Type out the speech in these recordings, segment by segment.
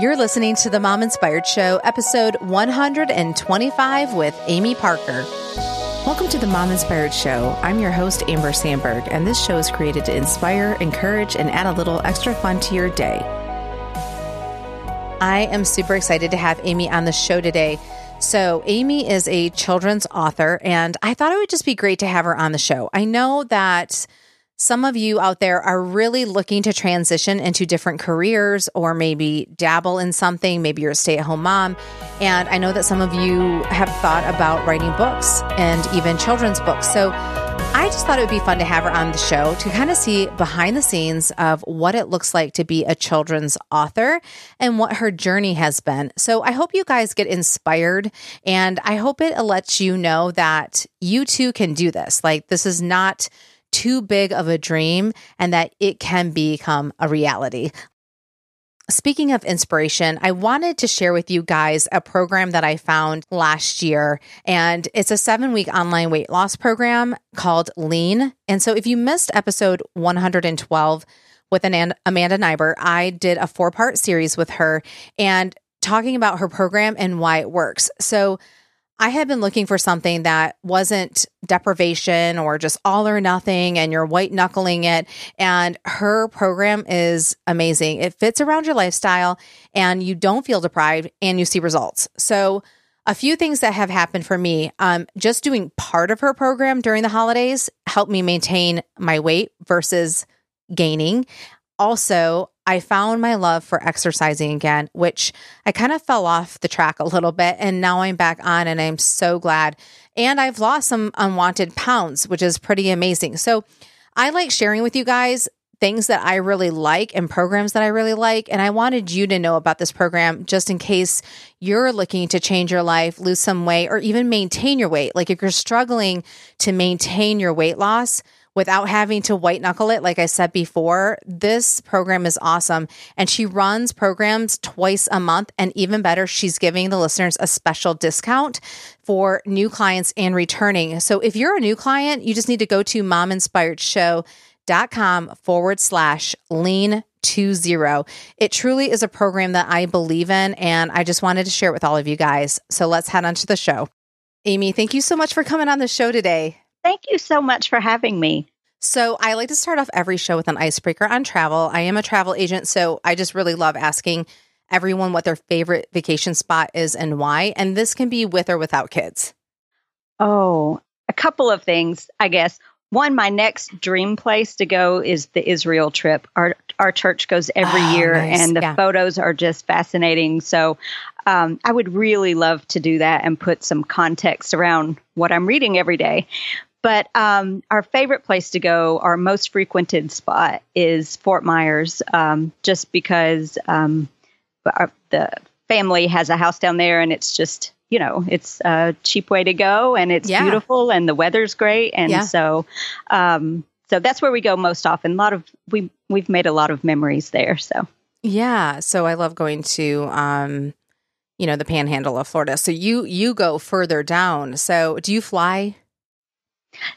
You're listening to the Mom Inspired Show, episode 125 with Amy Parker. Welcome to the Mom Inspired Show. I'm your host, Amber Sandberg, and this show is created to inspire, encourage, and add a little extra fun to your day. I am super excited to have Amy on the show today. So, Amy is a children's author, and I thought it would just be great to have her on the show. I know that some of you out there are really looking to transition into different careers or maybe dabble in something. Maybe you're a stay at home mom. And I know that some of you have thought about writing books and even children's books. So I just thought it would be fun to have her on the show to kind of see behind the scenes of what it looks like to be a children's author and what her journey has been. So I hope you guys get inspired and I hope it lets you know that you too can do this. Like, this is not too big of a dream and that it can become a reality. Speaking of inspiration, I wanted to share with you guys a program that I found last year. And it's a seven week online weight loss program called Lean. And so if you missed episode 112 with Amanda Neiber, I did a four part series with her and talking about her program and why it works. So I had been looking for something that wasn't deprivation or just all or nothing and you're white knuckling it. And her program is amazing. It fits around your lifestyle and you don't feel deprived and you see results. So, a few things that have happened for me um, just doing part of her program during the holidays helped me maintain my weight versus gaining. Also, I found my love for exercising again, which I kind of fell off the track a little bit. And now I'm back on and I'm so glad. And I've lost some unwanted pounds, which is pretty amazing. So I like sharing with you guys things that I really like and programs that I really like. And I wanted you to know about this program just in case you're looking to change your life, lose some weight, or even maintain your weight. Like if you're struggling to maintain your weight loss, without having to white knuckle it. Like I said before, this program is awesome. And she runs programs twice a month. And even better, she's giving the listeners a special discount for new clients and returning. So if you're a new client, you just need to go to mominspiredshow.com forward slash lean 20. It truly is a program that I believe in, and I just wanted to share it with all of you guys. So let's head on to the show. Amy, thank you so much for coming on the show today. Thank you so much for having me. So, I like to start off every show with an icebreaker on travel. I am a travel agent, so I just really love asking everyone what their favorite vacation spot is and why. And this can be with or without kids. Oh, a couple of things, I guess. One, my next dream place to go is the Israel trip. Our our church goes every oh, year, nice. and the yeah. photos are just fascinating. So, um, I would really love to do that and put some context around what I'm reading every day. But um, our favorite place to go, our most frequented spot, is Fort Myers, um, just because um, our, the family has a house down there, and it's just you know it's a cheap way to go, and it's yeah. beautiful, and the weather's great, and yeah. so um, so that's where we go most often. A lot of we we've made a lot of memories there. So yeah, so I love going to um, you know the Panhandle of Florida. So you you go further down. So do you fly?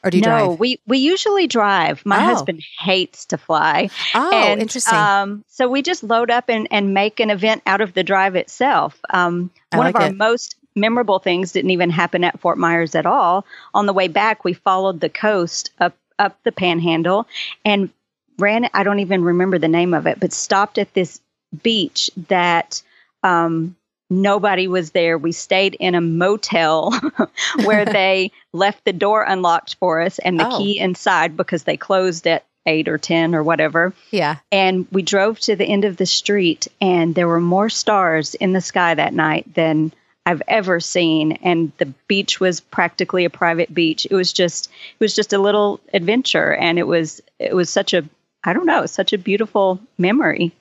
Or do you no, drive? we we usually drive. My oh. husband hates to fly. Oh, and, interesting. Um, so we just load up and, and make an event out of the drive itself. Um, one like of our it. most memorable things didn't even happen at Fort Myers at all. On the way back, we followed the coast up up the Panhandle and ran. I don't even remember the name of it, but stopped at this beach that um, nobody was there. We stayed in a motel where they left the door unlocked for us and the oh. key inside because they closed at eight or 10 or whatever. Yeah. And we drove to the end of the street and there were more stars in the sky that night than I've ever seen. And the beach was practically a private beach. It was just, it was just a little adventure. And it was, it was such a, I don't know, such a beautiful memory.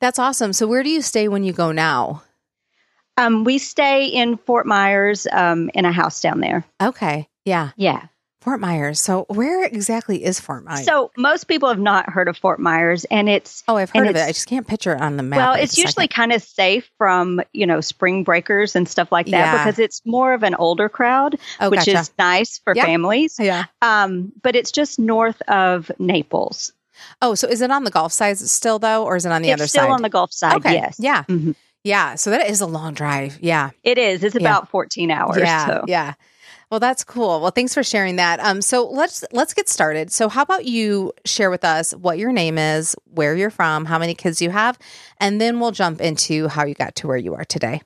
That's awesome. So where do you stay when you go now? Um, we stay in Fort Myers um, in a house down there. Okay. Yeah. Yeah. Fort Myers. So where exactly is Fort Myers? So most people have not heard of Fort Myers and it's Oh, I've heard of it. I just can't picture it on the map. Well, it's usually kind of safe from, you know, spring breakers and stuff like that yeah. because it's more of an older crowd, oh, which gotcha. is nice for yeah. families. Yeah. Um, but it's just north of Naples. Oh, so is it on the Gulf side still though, or is it on the it's other still side? Still on the Gulf side. Okay. Yes. Yeah. Mm-hmm. Yeah. So that is a long drive. Yeah. It is. It's about 14 hours. Yeah. So. Yeah. Well, that's cool. Well, thanks for sharing that. Um, so let's let's get started. So, how about you share with us what your name is, where you're from, how many kids you have, and then we'll jump into how you got to where you are today.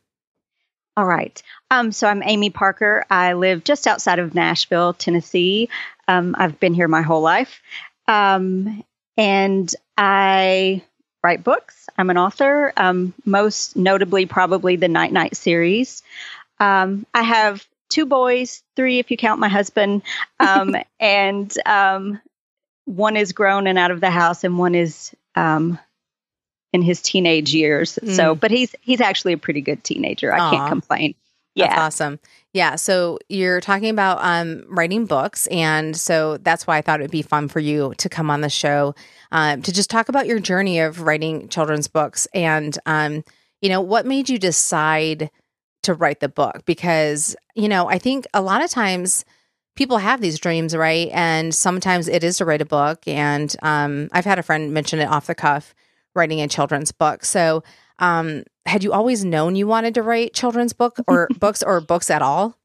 All right. Um, so I'm Amy Parker. I live just outside of Nashville, Tennessee. Um, I've been here my whole life, um, and I write books. I'm an author. Um, most notably, probably the Night Night series. Um, I have two boys, three if you count my husband, um, and um, one is grown and out of the house, and one is um, in his teenage years. Mm. So, but he's he's actually a pretty good teenager. I Aww. can't complain. Yeah, that's awesome. Yeah, so you're talking about um, writing books, and so that's why I thought it would be fun for you to come on the show um, to just talk about your journey of writing children's books, and um, you know what made you decide to write the book because, you know, I think a lot of times people have these dreams, right? And sometimes it is to write a book. And um, I've had a friend mention it off the cuff, writing a children's book. So, um, had you always known you wanted to write children's book or books or books at all?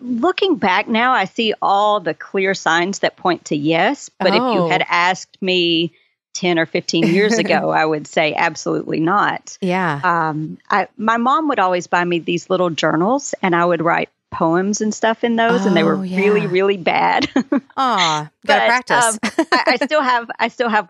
Looking back now, I see all the clear signs that point to yes. But oh. if you had oh. asked me 10 or 15 years ago, I would say absolutely not. Yeah. Um, I, my mom would always buy me these little journals and I would write poems and stuff in those oh, and they were oh, yeah. really, really bad. Ah, gotta practice. um, I, I, still have, I still have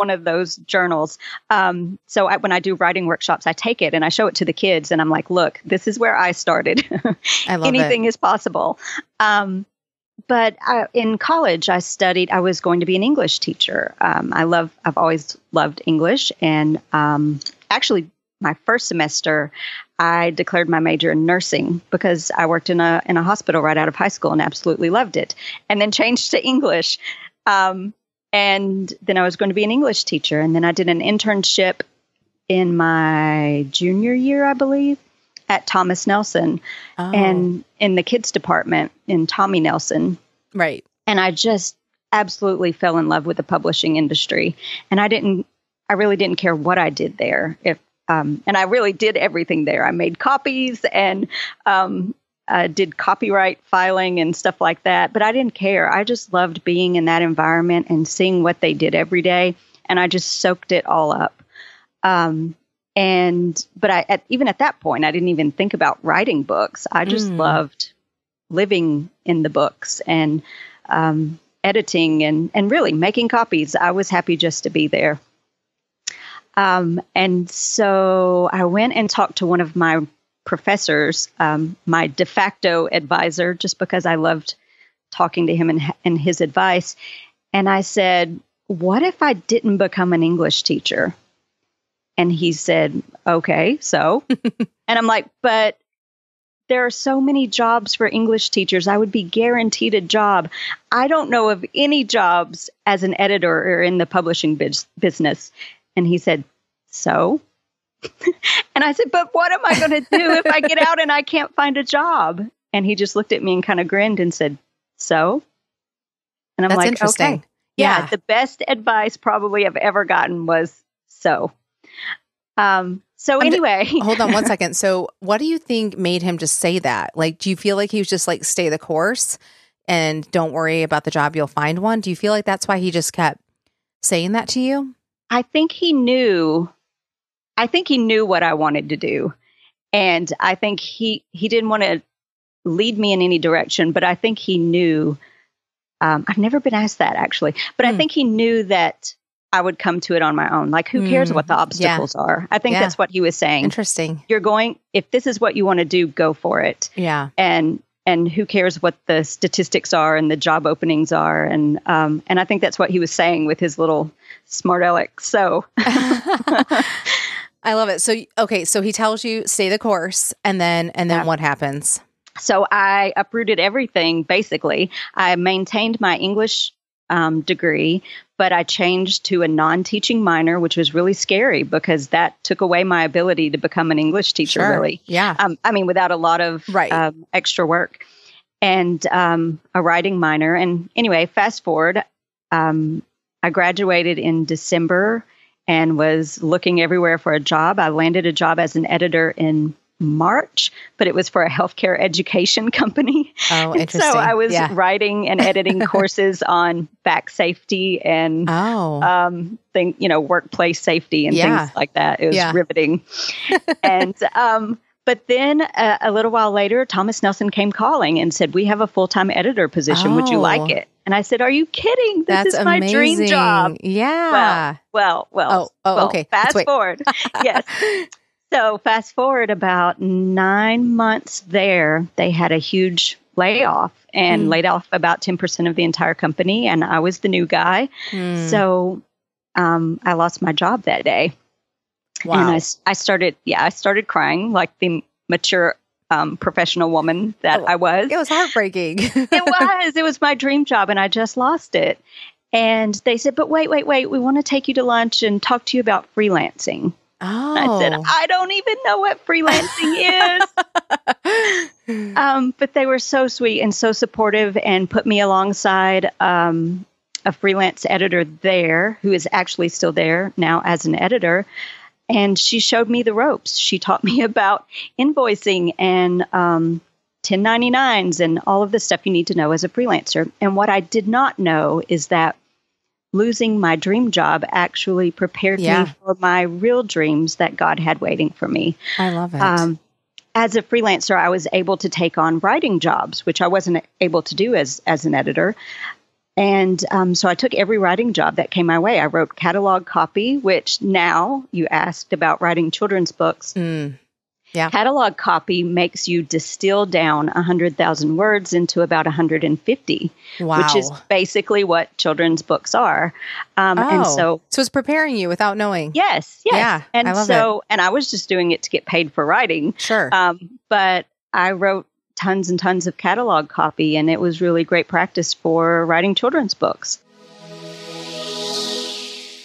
one of those journals. Um, so I, when I do writing workshops, I take it and I show it to the kids and I'm like, look, this is where I started. I love Anything it. is possible. Um, but I, in college, I studied. I was going to be an English teacher. Um, I love. I've always loved English, and um, actually, my first semester, I declared my major in nursing because I worked in a in a hospital right out of high school and absolutely loved it. And then changed to English, um, and then I was going to be an English teacher. And then I did an internship in my junior year, I believe at Thomas Nelson oh. and in the kids department in Tommy Nelson. Right. And I just absolutely fell in love with the publishing industry. And I didn't, I really didn't care what I did there. If, um, and I really did everything there. I made copies and, um, uh, did copyright filing and stuff like that, but I didn't care. I just loved being in that environment and seeing what they did every day, and I just soaked it all up. Um, and but I at, even at that point I didn't even think about writing books. I just mm. loved living in the books and um, editing and and really making copies. I was happy just to be there. Um, and so I went and talked to one of my professors, um, my de facto advisor, just because I loved talking to him and, and his advice. And I said, What if I didn't become an English teacher? And he said, okay, so. and I'm like, but there are so many jobs for English teachers. I would be guaranteed a job. I don't know of any jobs as an editor or in the publishing biz- business. And he said, so? and I said, but what am I going to do if I get out and I can't find a job? And he just looked at me and kind of grinned and said, so? And I'm That's like, interesting. okay. Yeah, yeah, the best advice probably I've ever gotten was so. Um, so anyway, hold on one second. So, what do you think made him just say that? Like, do you feel like he was just like, stay the course and don't worry about the job, you'll find one? Do you feel like that's why he just kept saying that to you? I think he knew. I think he knew what I wanted to do, and I think he he didn't want to lead me in any direction, but I think he knew. Um, I've never been asked that actually, but I hmm. think he knew that I would come to it on my own. Like, who cares mm, what the obstacles yeah. are? I think yeah. that's what he was saying. Interesting. You're going, if this is what you want to do, go for it. Yeah. And, and who cares what the statistics are and the job openings are. And, um, and I think that's what he was saying with his little smart aleck. So I love it. So, okay. So he tells you stay the course and then, and then yeah. what happens? So I uprooted everything basically. I maintained my English um, degree, but I changed to a non teaching minor, which was really scary because that took away my ability to become an English teacher, sure. really. Yeah. Um, I mean, without a lot of right. um, extra work and um, a writing minor. And anyway, fast forward, um, I graduated in December and was looking everywhere for a job. I landed a job as an editor in March, but it was for a healthcare education company. Oh, interesting. so I was yeah. writing and editing courses on back safety and oh. um, thing, you know, workplace safety and yeah. things like that. It was yeah. riveting. and um, but then uh, a little while later, Thomas Nelson came calling and said, "We have a full time editor position. Oh. Would you like oh. it?" And I said, "Are you kidding? This That's is my amazing. dream job." Yeah. Well, well, well. Oh, oh well, okay. Fast forward. yes. So fast forward about nine months there, they had a huge layoff and mm. laid off about 10% of the entire company. And I was the new guy. Mm. So um, I lost my job that day. Wow. And I, I started, yeah, I started crying like the mature um, professional woman that oh, I was. It was heartbreaking. it was. It was my dream job, and I just lost it. And they said, "But wait, wait, wait! We want to take you to lunch and talk to you about freelancing." Oh. I said, I don't even know what freelancing is. um, but they were so sweet and so supportive and put me alongside um, a freelance editor there who is actually still there now as an editor. And she showed me the ropes. She taught me about invoicing and um, 1099s and all of the stuff you need to know as a freelancer. And what I did not know is that losing my dream job actually prepared yeah. me for my real dreams that God had waiting for me. I love it. Um, as a freelancer, I was able to take on writing jobs, which I wasn't able to do as as an editor. And um, so I took every writing job that came my way. I wrote catalog copy, which now you asked about writing children's books. Mm. Yeah. Catalog copy makes you distill down 100,000 words into about 150, wow. which is basically what children's books are. Um, oh. And so, so it's preparing you without knowing. Yes. yes. Yeah. And so, it. and I was just doing it to get paid for writing. Sure. Um, but I wrote tons and tons of catalog copy, and it was really great practice for writing children's books.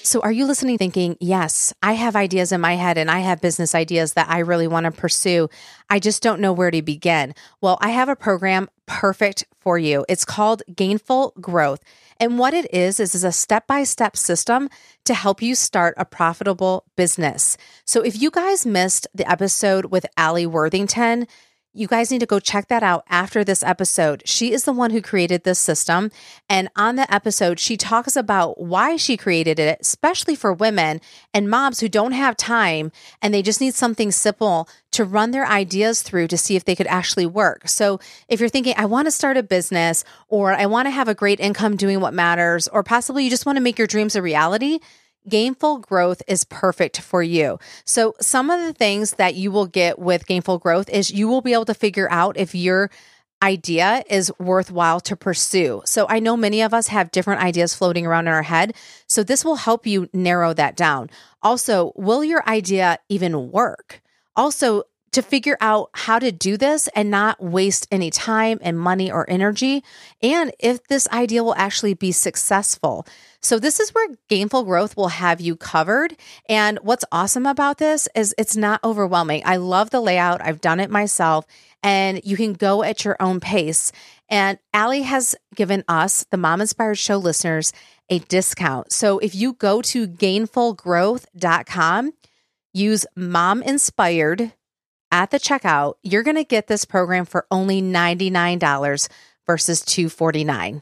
So, are you listening thinking, yes, I have ideas in my head and I have business ideas that I really want to pursue. I just don't know where to begin. Well, I have a program perfect for you. It's called Gainful Growth. And what it is, is, is a step by step system to help you start a profitable business. So, if you guys missed the episode with Allie Worthington, you guys need to go check that out after this episode. She is the one who created this system. And on the episode, she talks about why she created it, especially for women and moms who don't have time and they just need something simple to run their ideas through to see if they could actually work. So if you're thinking, I want to start a business or I want to have a great income doing what matters, or possibly you just want to make your dreams a reality, Gainful growth is perfect for you. So, some of the things that you will get with gainful growth is you will be able to figure out if your idea is worthwhile to pursue. So, I know many of us have different ideas floating around in our head. So, this will help you narrow that down. Also, will your idea even work? Also, to figure out how to do this and not waste any time and money or energy, and if this idea will actually be successful. So, this is where gainful growth will have you covered. And what's awesome about this is it's not overwhelming. I love the layout, I've done it myself, and you can go at your own pace. And Allie has given us, the Mom Inspired Show listeners, a discount. So, if you go to gainfulgrowth.com, use Mom Inspired at the checkout, you're going to get this program for only $99 versus 249.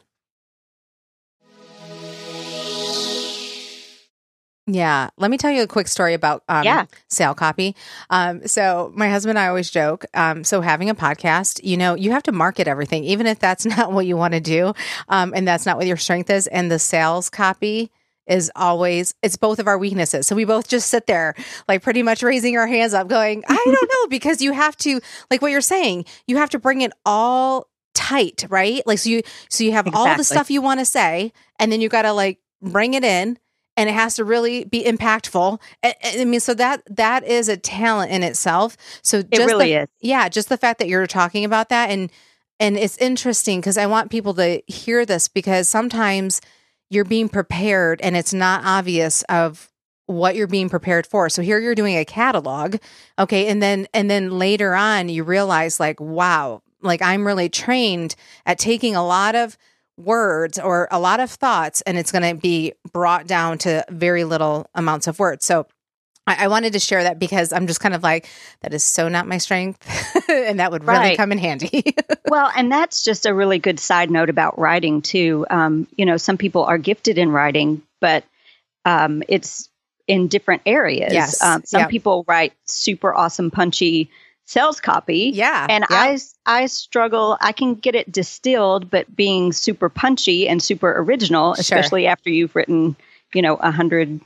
Yeah. Let me tell you a quick story about um, yeah. sale copy. Um, so, my husband and I always joke. Um, so, having a podcast, you know, you have to market everything, even if that's not what you want to do um, and that's not what your strength is. And the sales copy is always it's both of our weaknesses. So we both just sit there like pretty much raising our hands up going, I don't know because you have to like what you're saying, you have to bring it all tight, right? Like so you so you have exactly. all the stuff you want to say and then you got to like bring it in and it has to really be impactful. I, I, mean, so that that is a talent in itself. So just it really the, is. Yeah, just the fact that you're talking about that and and it's interesting because I want people to hear this because sometimes you're being prepared and it's not obvious of what you're being prepared for. So here you're doing a catalog, okay, and then and then later on you realize like wow, like I'm really trained at taking a lot of words or a lot of thoughts, and it's going to be brought down to very little amounts of words. So I, I, wanted to share that because I'm just kind of like, that is so not my strength. and that would really right. come in handy. well, and that's just a really good side note about writing, too. Um, you know, some people are gifted in writing, but um, it's in different areas. Yes. Um, some yep. people write super awesome, punchy sales copy. Yeah. And I I struggle. I can get it distilled, but being super punchy and super original, especially sure. after you've written, you know, a hundred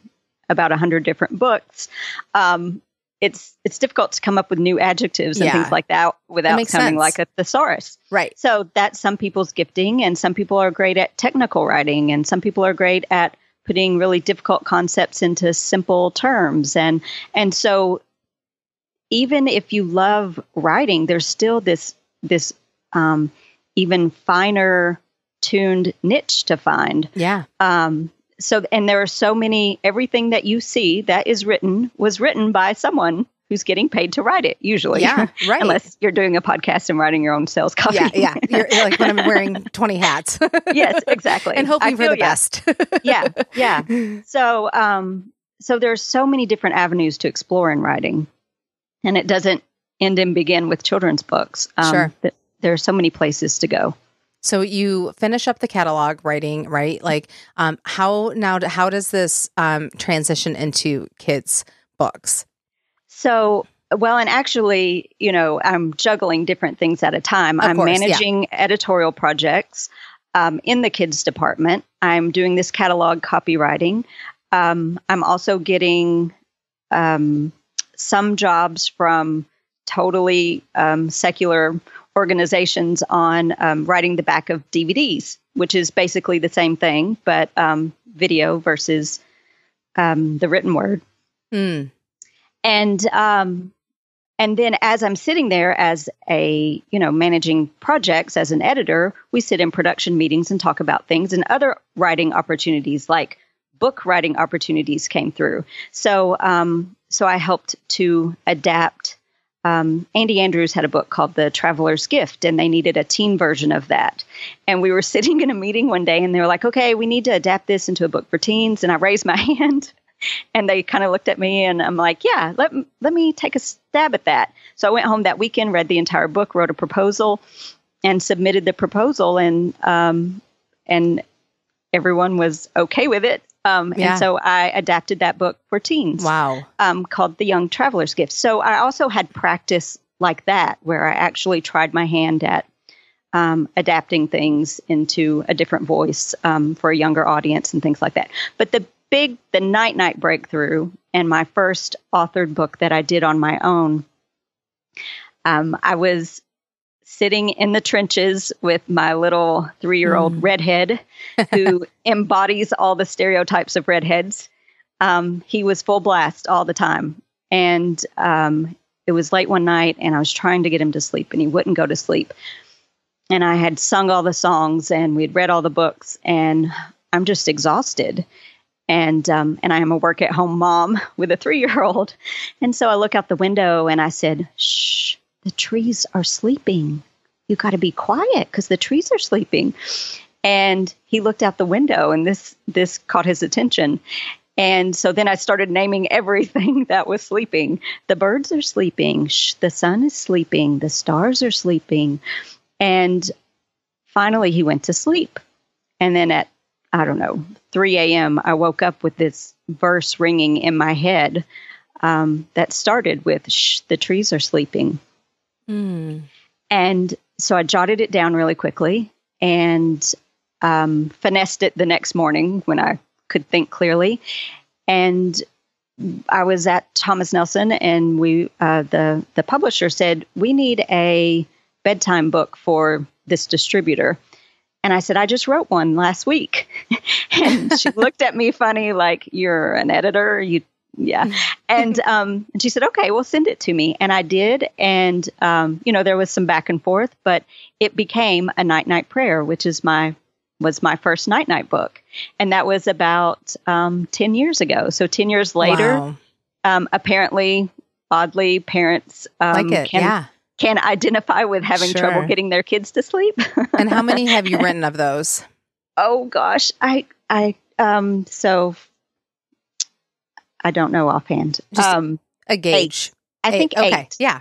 about a hundred different books. Um, it's it's difficult to come up with new adjectives and yeah. things like that without sounding sense. like a thesaurus. Right. So that's some people's gifting, and some people are great at technical writing, and some people are great at putting really difficult concepts into simple terms, and and so even if you love writing, there's still this this um, even finer tuned niche to find. Yeah. Um, so and there are so many everything that you see that is written was written by someone who's getting paid to write it usually. Yeah right. Unless you're doing a podcast and writing your own sales copy. Yeah yeah. You're, you're like when i'm wearing 20 hats. Yes exactly. And hoping for the best. Yeah yeah. So um so there's so many different avenues to explore in writing. And it doesn't end and begin with children's books. Um, sure. there are so many places to go so you finish up the catalog writing, right? Like, um, how now? How does this um, transition into kids' books? So, well, and actually, you know, I'm juggling different things at a time. Of I'm course, managing yeah. editorial projects um, in the kids department. I'm doing this catalog copywriting. Um, I'm also getting um, some jobs from totally um, secular organizations on um, writing the back of DVDs, which is basically the same thing, but um, video versus um, the written word. Mm. And um, and then as I'm sitting there as a you know managing projects as an editor, we sit in production meetings and talk about things and other writing opportunities like book writing opportunities came through. So um, so I helped to adapt um, Andy Andrews had a book called The Traveler's Gift, and they needed a teen version of that. And we were sitting in a meeting one day, and they were like, okay, we need to adapt this into a book for teens. And I raised my hand, and they kind of looked at me, and I'm like, yeah, let, let me take a stab at that. So I went home that weekend, read the entire book, wrote a proposal, and submitted the proposal. And, um, and everyone was okay with it. Um, yeah. And so I adapted that book for teens. Wow. Um, called The Young Traveler's Gift. So I also had practice like that where I actually tried my hand at um, adapting things into a different voice um, for a younger audience and things like that. But the big, the night night breakthrough and my first authored book that I did on my own, um, I was sitting in the trenches with my little three year old mm. redhead who embodies all the stereotypes of redheads. Um, he was full blast all the time. And um, it was late one night, and I was trying to get him to sleep, and he wouldn't go to sleep. And I had sung all the songs, and we'd read all the books, and I'm just exhausted. And um, and I am a work at home mom with a three year old, and so I look out the window and I said, "Shh, the trees are sleeping." you got to be quiet because the trees are sleeping. And he looked out the window and this this caught his attention. And so then I started naming everything that was sleeping. The birds are sleeping, Shh, the sun is sleeping, the stars are sleeping. And finally he went to sleep. And then at I don't know, 3 a.m., I woke up with this verse ringing in my head um, that started with, Shh, the trees are sleeping. Mm. And so I jotted it down really quickly and um, finessed it the next morning when I could think clearly. And I was at Thomas Nelson, and we uh, the the publisher said we need a bedtime book for this distributor. And I said, I just wrote one last week. and she looked at me funny, like, You're an editor. You yeah. And um, and she said, okay, well, send it to me. And I did. And, um, you know, there was some back and forth, but it became a night night prayer, which is my was my first night night book. And that was about um, 10 years ago. So 10 years later, wow. um, apparently, oddly, parents um, like can, yeah. can identify with having sure. trouble getting their kids to sleep. and how many have you written of those? Oh gosh, I I um so I don't know offhand. Just um, a gauge. Eight. I eight. think okay. Yeah,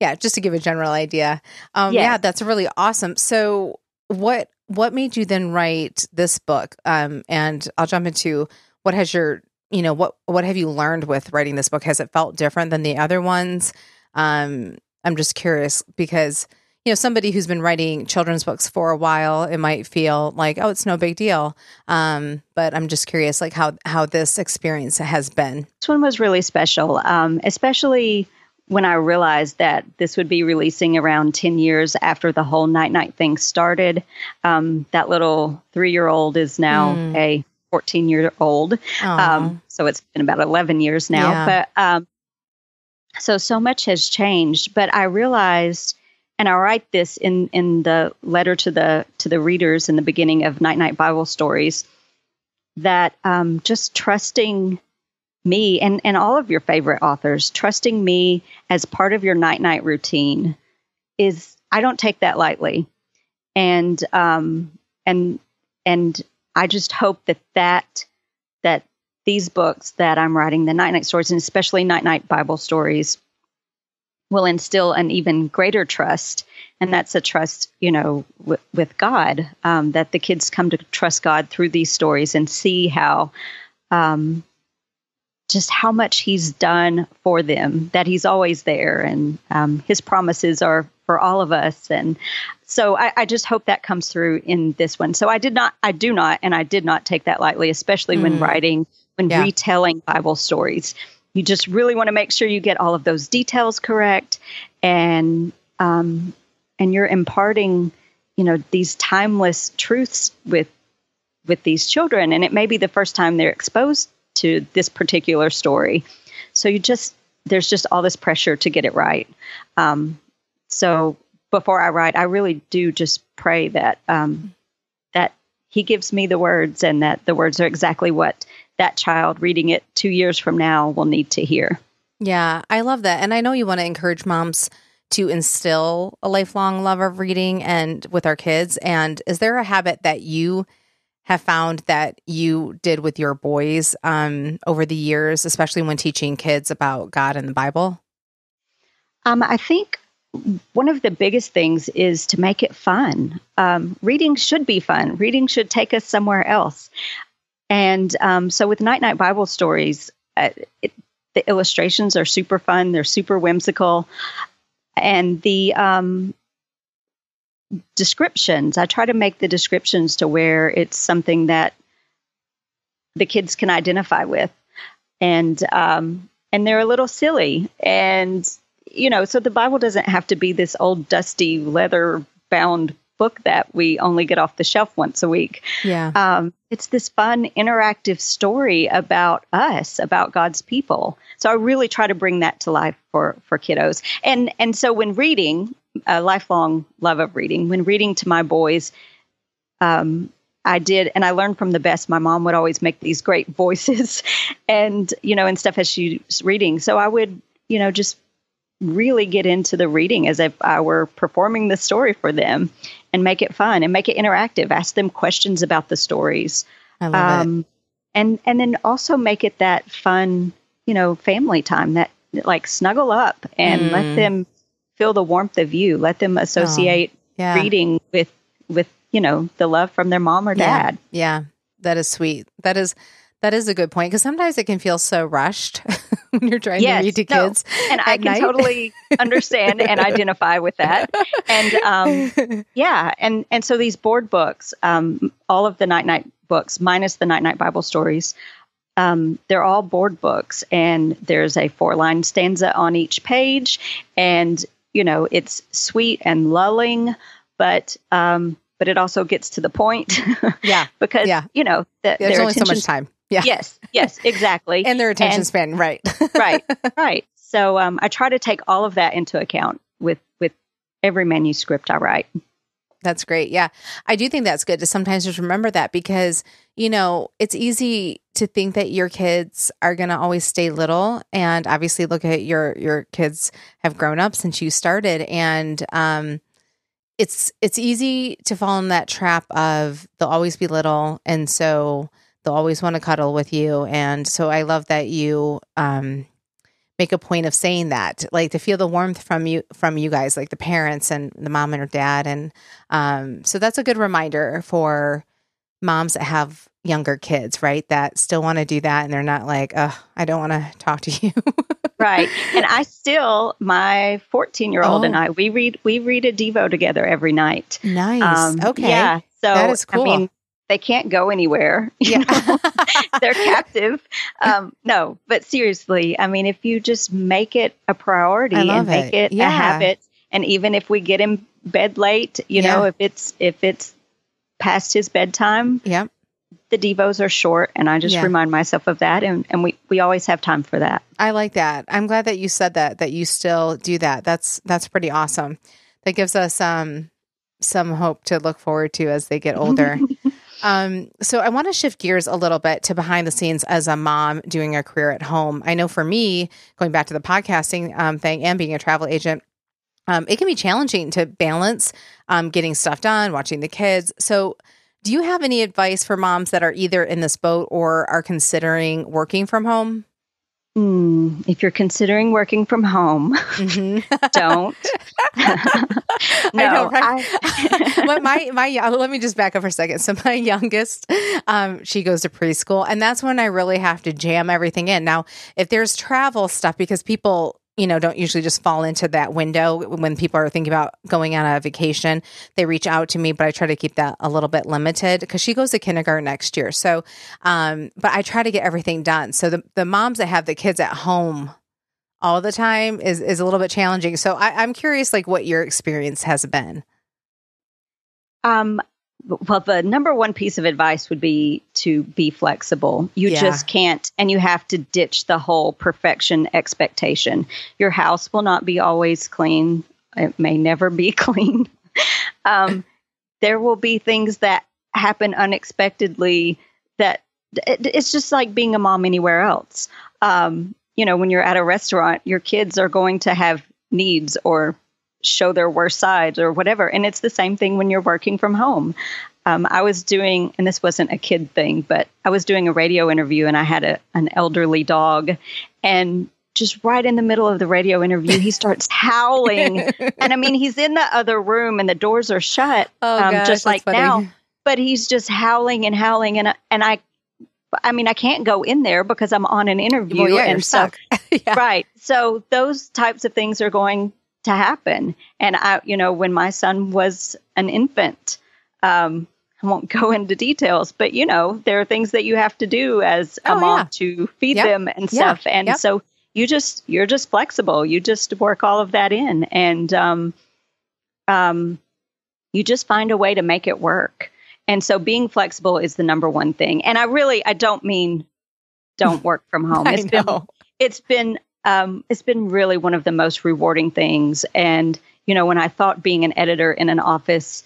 yeah. Just to give a general idea. Um, yeah. yeah, that's really awesome. So, what what made you then write this book? Um, and I'll jump into what has your you know what what have you learned with writing this book? Has it felt different than the other ones? Um, I'm just curious because you know somebody who's been writing children's books for a while it might feel like oh it's no big deal. Um, but i'm just curious like how how this experience has been. This one was really special um, especially when i realized that this would be releasing around 10 years after the whole night night thing started. Um, that little three year old is now mm. a 14 year old um, so it's been about 11 years now. Yeah. but um, so so much has changed. But i realized and I write this in in the letter to the to the readers in the beginning of Night Night Bible Stories that um, just trusting me and and all of your favorite authors, trusting me as part of your night night routine is I don't take that lightly, and um and and I just hope that that that these books that I'm writing, the night night stories, and especially night night Bible stories, will instill an even greater trust and that's a trust you know w- with god um, that the kids come to trust god through these stories and see how um, just how much he's done for them that he's always there and um, his promises are for all of us and so I, I, just hope that comes through in this one so i did not i do not and i did not take that lightly especially mm. when writing when yeah. retelling bible stories you just really want to make sure you get all of those details correct and um, and you're imparting you know these timeless truths with with these children. And it may be the first time they're exposed to this particular story. So you just there's just all this pressure to get it right. Um, so before i write i really do just pray that um, that he gives me the words and that the words are exactly what that child reading it two years from now will need to hear. Yeah, I love that. And I know you want to encourage moms to instill a lifelong love of reading and with our kids. And is there a habit that you have found that you did with your boys um, over the years, especially when teaching kids about God and the Bible? Um, I think one of the biggest things is to make it fun. Um, reading should be fun. Reading should take us somewhere else. And um, so with Night Night Bible Stories, uh, it, the illustrations are super fun. They're super whimsical. And the um, descriptions, I try to make the descriptions to where it's something that the kids can identify with. And um, and they're a little silly. And, you know, so the Bible doesn't have to be this old, dusty, leather bound book that we only get off the shelf once a week. Yeah. Um, it's this fun, interactive story about us, about God's people. So I really try to bring that to life for for kiddos. And and so when reading, a lifelong love of reading, when reading to my boys, um, I did, and I learned from the best. My mom would always make these great voices, and you know, and stuff as she's reading. So I would, you know, just really get into the reading as if I were performing the story for them and make it fun and make it interactive. Ask them questions about the stories. I love um, it. And and then also make it that fun, you know, family time that like snuggle up and mm. let them feel the warmth of you. Let them associate oh, yeah. reading with with you know the love from their mom or dad. Yeah. yeah, that is sweet. That is that is a good point because sometimes it can feel so rushed when you're trying yes, to read to no, kids. And I can night. totally understand and identify with that. And um, yeah, and and so these board books, um, all of the night night books, minus the night night Bible stories, um, they're all board books, and there's a four line stanza on each page, and you know it's sweet and lulling, but um, but it also gets to the point. Yeah, because yeah. you know the, there's only so much time. Yeah. Yes. Yes. Exactly. and their attention and, span. Right. right. Right. So um, I try to take all of that into account with with every manuscript I write. That's great. Yeah. I do think that's good to sometimes just remember that because, you know, it's easy to think that your kids are going to always stay little and obviously look at your your kids have grown up since you started and um it's it's easy to fall in that trap of they'll always be little and so they'll always want to cuddle with you. And so i love that you um make a point of saying that like to feel the warmth from you from you guys like the parents and the mom and her dad. And um so that's a good reminder for moms that have younger kids right that still want to do that and they're not like oh i don't want to talk to you. Right. And i still my 14 year old and oh. i we read we read a devo together every night. Nice. Um, okay. yeah so that is cool i mean they can't go anywhere. Yeah. They're captive. Um, no, but seriously, I mean, if you just make it a priority and make it, it yeah. a habit, and even if we get in bed late, you yeah. know, if it's if it's past his bedtime, yeah, the devos are short, and I just yeah. remind myself of that, and and we we always have time for that. I like that. I'm glad that you said that that you still do that. That's that's pretty awesome. That gives us um some hope to look forward to as they get older. Um, so I want to shift gears a little bit to behind the scenes as a mom doing a career at home. I know for me, going back to the podcasting um, thing and being a travel agent, um, it can be challenging to balance um, getting stuff done, watching the kids. So, do you have any advice for moms that are either in this boat or are considering working from home? Mm, if you're considering working from home, mm-hmm. don't. no, I know, right? I, my my let me just back up for a second. So my youngest, um, she goes to preschool, and that's when I really have to jam everything in. Now, if there's travel stuff, because people you know, don't usually just fall into that window when people are thinking about going on a vacation. They reach out to me, but I try to keep that a little bit limited because she goes to kindergarten next year. So, um, but I try to get everything done. So the, the moms that have the kids at home all the time is, is a little bit challenging. So I, I'm curious, like, what your experience has been. Um, well, the number one piece of advice would be to be flexible. You yeah. just can't, and you have to ditch the whole perfection expectation. Your house will not be always clean, it may never be clean. um, there will be things that happen unexpectedly that it, it's just like being a mom anywhere else. Um, you know, when you're at a restaurant, your kids are going to have needs or show their worst sides or whatever. And it's the same thing when you're working from home. Um, I was doing, and this wasn't a kid thing, but I was doing a radio interview and I had a, an elderly dog. And just right in the middle of the radio interview, he starts howling. and I mean, he's in the other room and the doors are shut, oh, um, gosh, just like funny. now. But he's just howling and howling. And, and I, I mean, I can't go in there because I'm on an interview. Well, yeah, and so, yeah. right. So those types of things are going to happen. And I, you know, when my son was an infant, um, I won't go into details, but you know, there are things that you have to do as a oh, mom yeah. to feed yep. them and stuff. Yeah. And yep. so you just you're just flexible. You just work all of that in, and um, um, you just find a way to make it work. And so being flexible is the number one thing. And I really I don't mean don't work from home. It's been it's been um, it's been really one of the most rewarding things. And, you know, when I thought being an editor in an office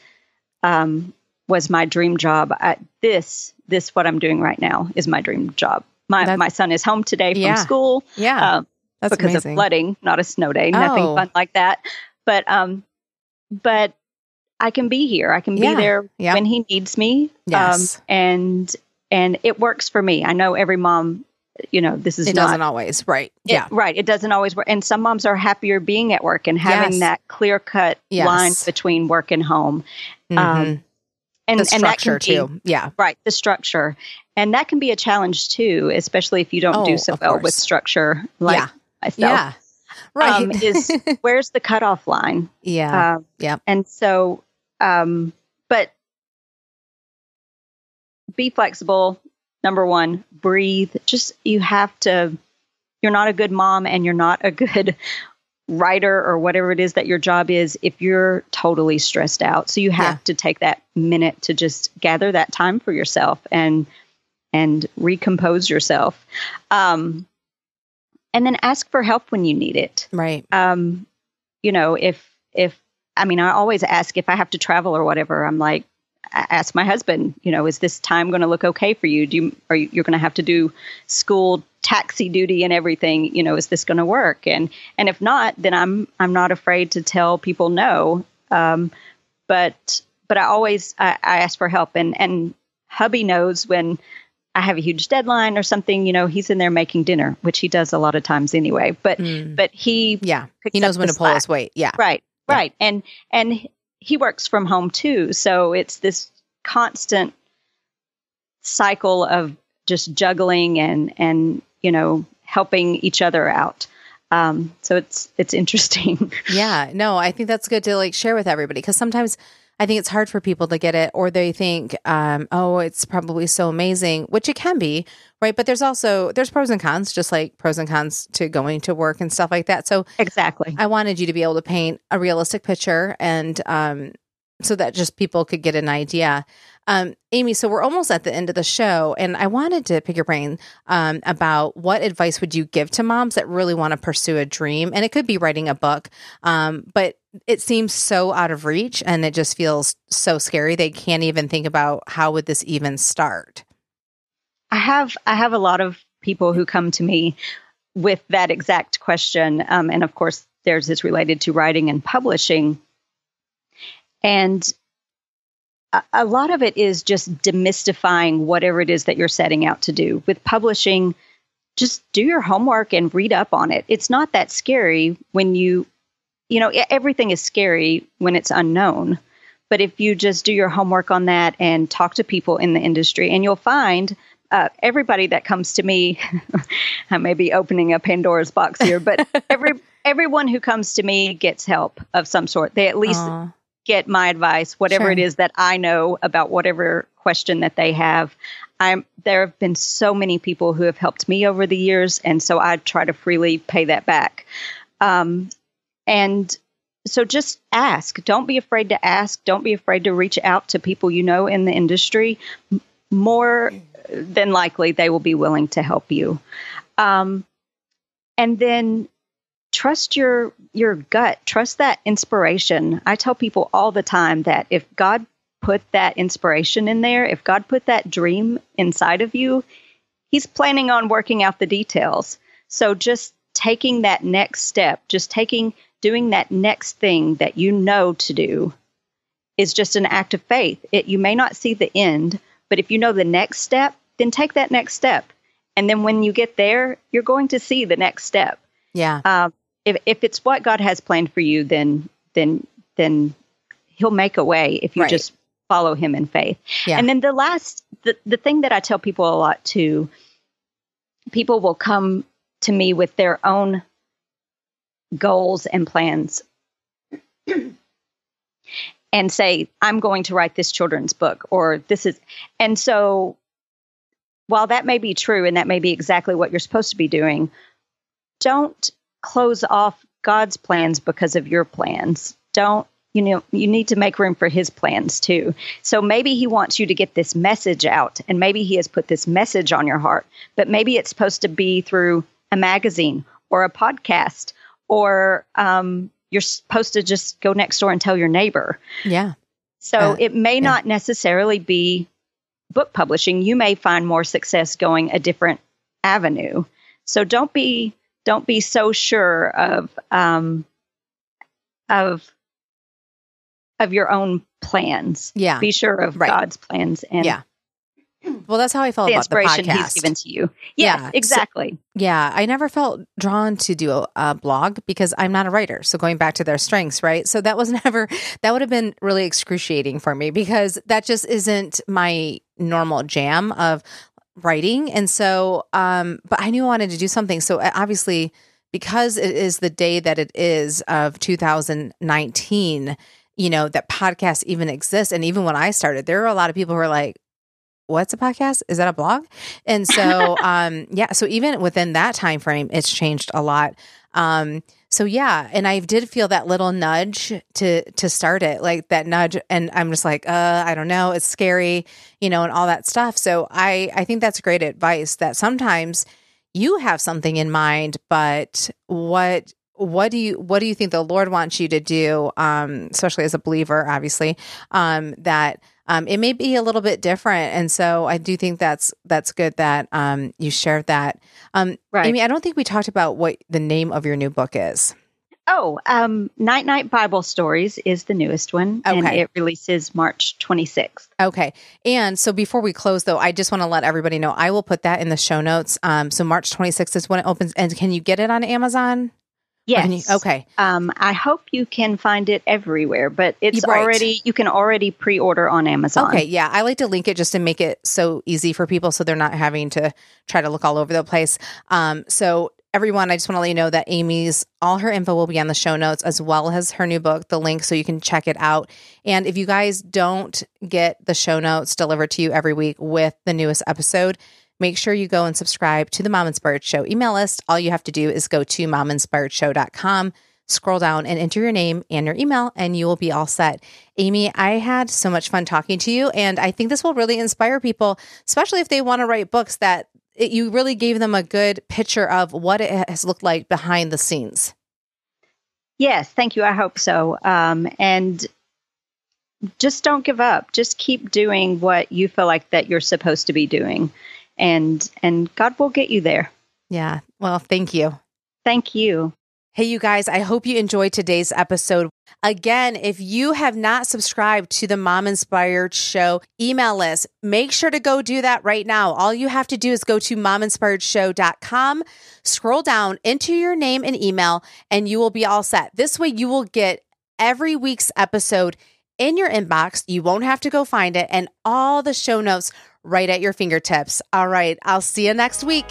um, was my dream job, I, this, this, what I'm doing right now is my dream job. My, my son is home today from yeah. school. Yeah. That's because amazing. of flooding, not a snow day, oh. nothing fun like that. But, um, but I can be here. I can be yeah. there yeah. when he needs me. Um, yes. Um, and, and it works for me. I know every mom you know, this is it not, doesn't always, right? It, yeah, right. It doesn't always work, and some moms are happier being at work and having yes. that clear cut yes. line between work and home. Mm-hmm. Um, and the structure and too, be, yeah, right. The structure, and that can be a challenge too, especially if you don't oh, do so well course. with structure, like yeah. myself. Yeah, right. Um, is where's the cutoff line? Yeah, uh, yeah. And so, um, but be flexible number one, breathe. Just you have to, you're not a good mom and you're not a good writer or whatever it is that your job is if you're totally stressed out. So you have yeah. to take that minute to just gather that time for yourself and and recompose yourself. Um, and then ask for help when you need it. Right. Um, you know, if if I mean, I always ask if I have to travel or whatever. I'm like, ask my husband, you know, is this time going to look okay for you? Do you, are you, you're going to have to do school taxi duty and everything? You know, is this going to work? And and if not, then I'm I'm not afraid to tell people no. Um, but but I always I, I ask for help, and and hubby knows when I have a huge deadline or something, you know, he's in there making dinner, which he does a lot of times anyway. But mm. but he yeah he knows when to pull his weight. Yeah, right, yeah. right, and and he works from home too, so it's this constant cycle of just juggling and and you know helping each other out. Um, so it's it's interesting. yeah, no, I think that's good to like share with everybody because sometimes I think it's hard for people to get it, or they think, um, oh, it's probably so amazing, which it can be, right? But there's also there's pros and cons, just like pros and cons to going to work and stuff like that. So exactly, I wanted you to be able to paint a realistic picture, and um, so that just people could get an idea. Um, Amy, so we're almost at the end of the show, and I wanted to pick your brain um, about what advice would you give to moms that really want to pursue a dream, and it could be writing a book, um, but it seems so out of reach, and it just feels so scary. They can't even think about how would this even start. I have I have a lot of people who come to me with that exact question, um, and of course, theirs is related to writing and publishing, and a lot of it is just demystifying whatever it is that you're setting out to do. With publishing, just do your homework and read up on it. It's not that scary when you, you know, everything is scary when it's unknown. But if you just do your homework on that and talk to people in the industry, and you'll find uh, everybody that comes to me, I may be opening a Pandora's box here, but every everyone who comes to me gets help of some sort. They at least Aww get my advice, whatever sure. it is that I know about whatever question that they have. I'm there have been so many people who have helped me over the years, and so I try to freely pay that back. Um, and so just ask. Don't be afraid to ask. Don't be afraid to reach out to people you know in the industry. More than likely, they will be willing to help you. Um, and then trust your your gut trust that inspiration i tell people all the time that if god put that inspiration in there if god put that dream inside of you he's planning on working out the details so just taking that next step just taking doing that next thing that you know to do is just an act of faith it, you may not see the end but if you know the next step then take that next step and then when you get there you're going to see the next step yeah um, if if it's what God has planned for you, then then then He'll make a way if you right. just follow Him in faith. Yeah. And then the last the the thing that I tell people a lot too, people will come to me with their own goals and plans. and say, I'm going to write this children's book, or this is, and so while that may be true and that may be exactly what you're supposed to be doing, don't close off God's plans because of your plans. Don't you know you need to make room for his plans too. So maybe he wants you to get this message out and maybe he has put this message on your heart, but maybe it's supposed to be through a magazine or a podcast or um, you're supposed to just go next door and tell your neighbor. Yeah. So uh, it may yeah. not necessarily be book publishing. You may find more success going a different avenue. So don't be don't be so sure of um, of of your own plans. Yeah, be sure of right. God's plans and yeah. Well, that's how I felt the about the podcast. He's given to you. Yes, yeah, exactly. So, yeah, I never felt drawn to do a, a, blog because I'm not a writer. So going back to their strengths, right? So that was never that would have been really excruciating for me because that just isn't my normal jam of writing. And so, um, but I knew I wanted to do something. So obviously, because it is the day that it is of 2019, you know, that podcasts even exist. And even when I started, there were a lot of people who were like, what's a podcast? Is that a blog? And so um yeah so even within that time frame it's changed a lot. Um so yeah and i did feel that little nudge to to start it like that nudge and i'm just like uh i don't know it's scary you know and all that stuff. So i i think that's great advice that sometimes you have something in mind but what what do you what do you think the lord wants you to do um especially as a believer obviously um that um, it may be a little bit different. And so I do think that's that's good that um, you shared that. Um, right. Amy, I don't think we talked about what the name of your new book is. Oh, um, Night Night Bible Stories is the newest one, okay. and it releases March 26th. Okay. And so before we close, though, I just want to let everybody know I will put that in the show notes. Um, so March 26th is when it opens. And can you get it on Amazon? Yes. You, okay. Um, I hope you can find it everywhere, but it's right. already you can already pre-order on Amazon. Okay. Yeah, I like to link it just to make it so easy for people, so they're not having to try to look all over the place. Um, so everyone, I just want to let you know that Amy's all her info will be on the show notes as well as her new book, the link, so you can check it out. And if you guys don't get the show notes delivered to you every week with the newest episode, make sure you go and subscribe to the Mom Inspired Show email list. All you have to do is go to mominspiredshow.com, scroll down and enter your name and your email, and you will be all set. Amy, I had so much fun talking to you, and I think this will really inspire people, especially if they want to write books that it, you really gave them a good picture of what it has looked like behind the scenes. Yes, thank you. I hope so. Um, and just don't give up. Just keep doing what you feel like that you're supposed to be doing and and God will get you there. Yeah. Well, thank you. Thank you. Hey, you guys, I hope you enjoyed today's episode. Again, if you have not subscribed to the Mom Inspired Show email list, make sure to go do that right now. All you have to do is go to mominspiredshow.com, scroll down, enter your name and email, and you will be all set. This way, you will get every week's episode in your inbox. You won't have to go find it, and all the show notes right at your fingertips. All right, I'll see you next week.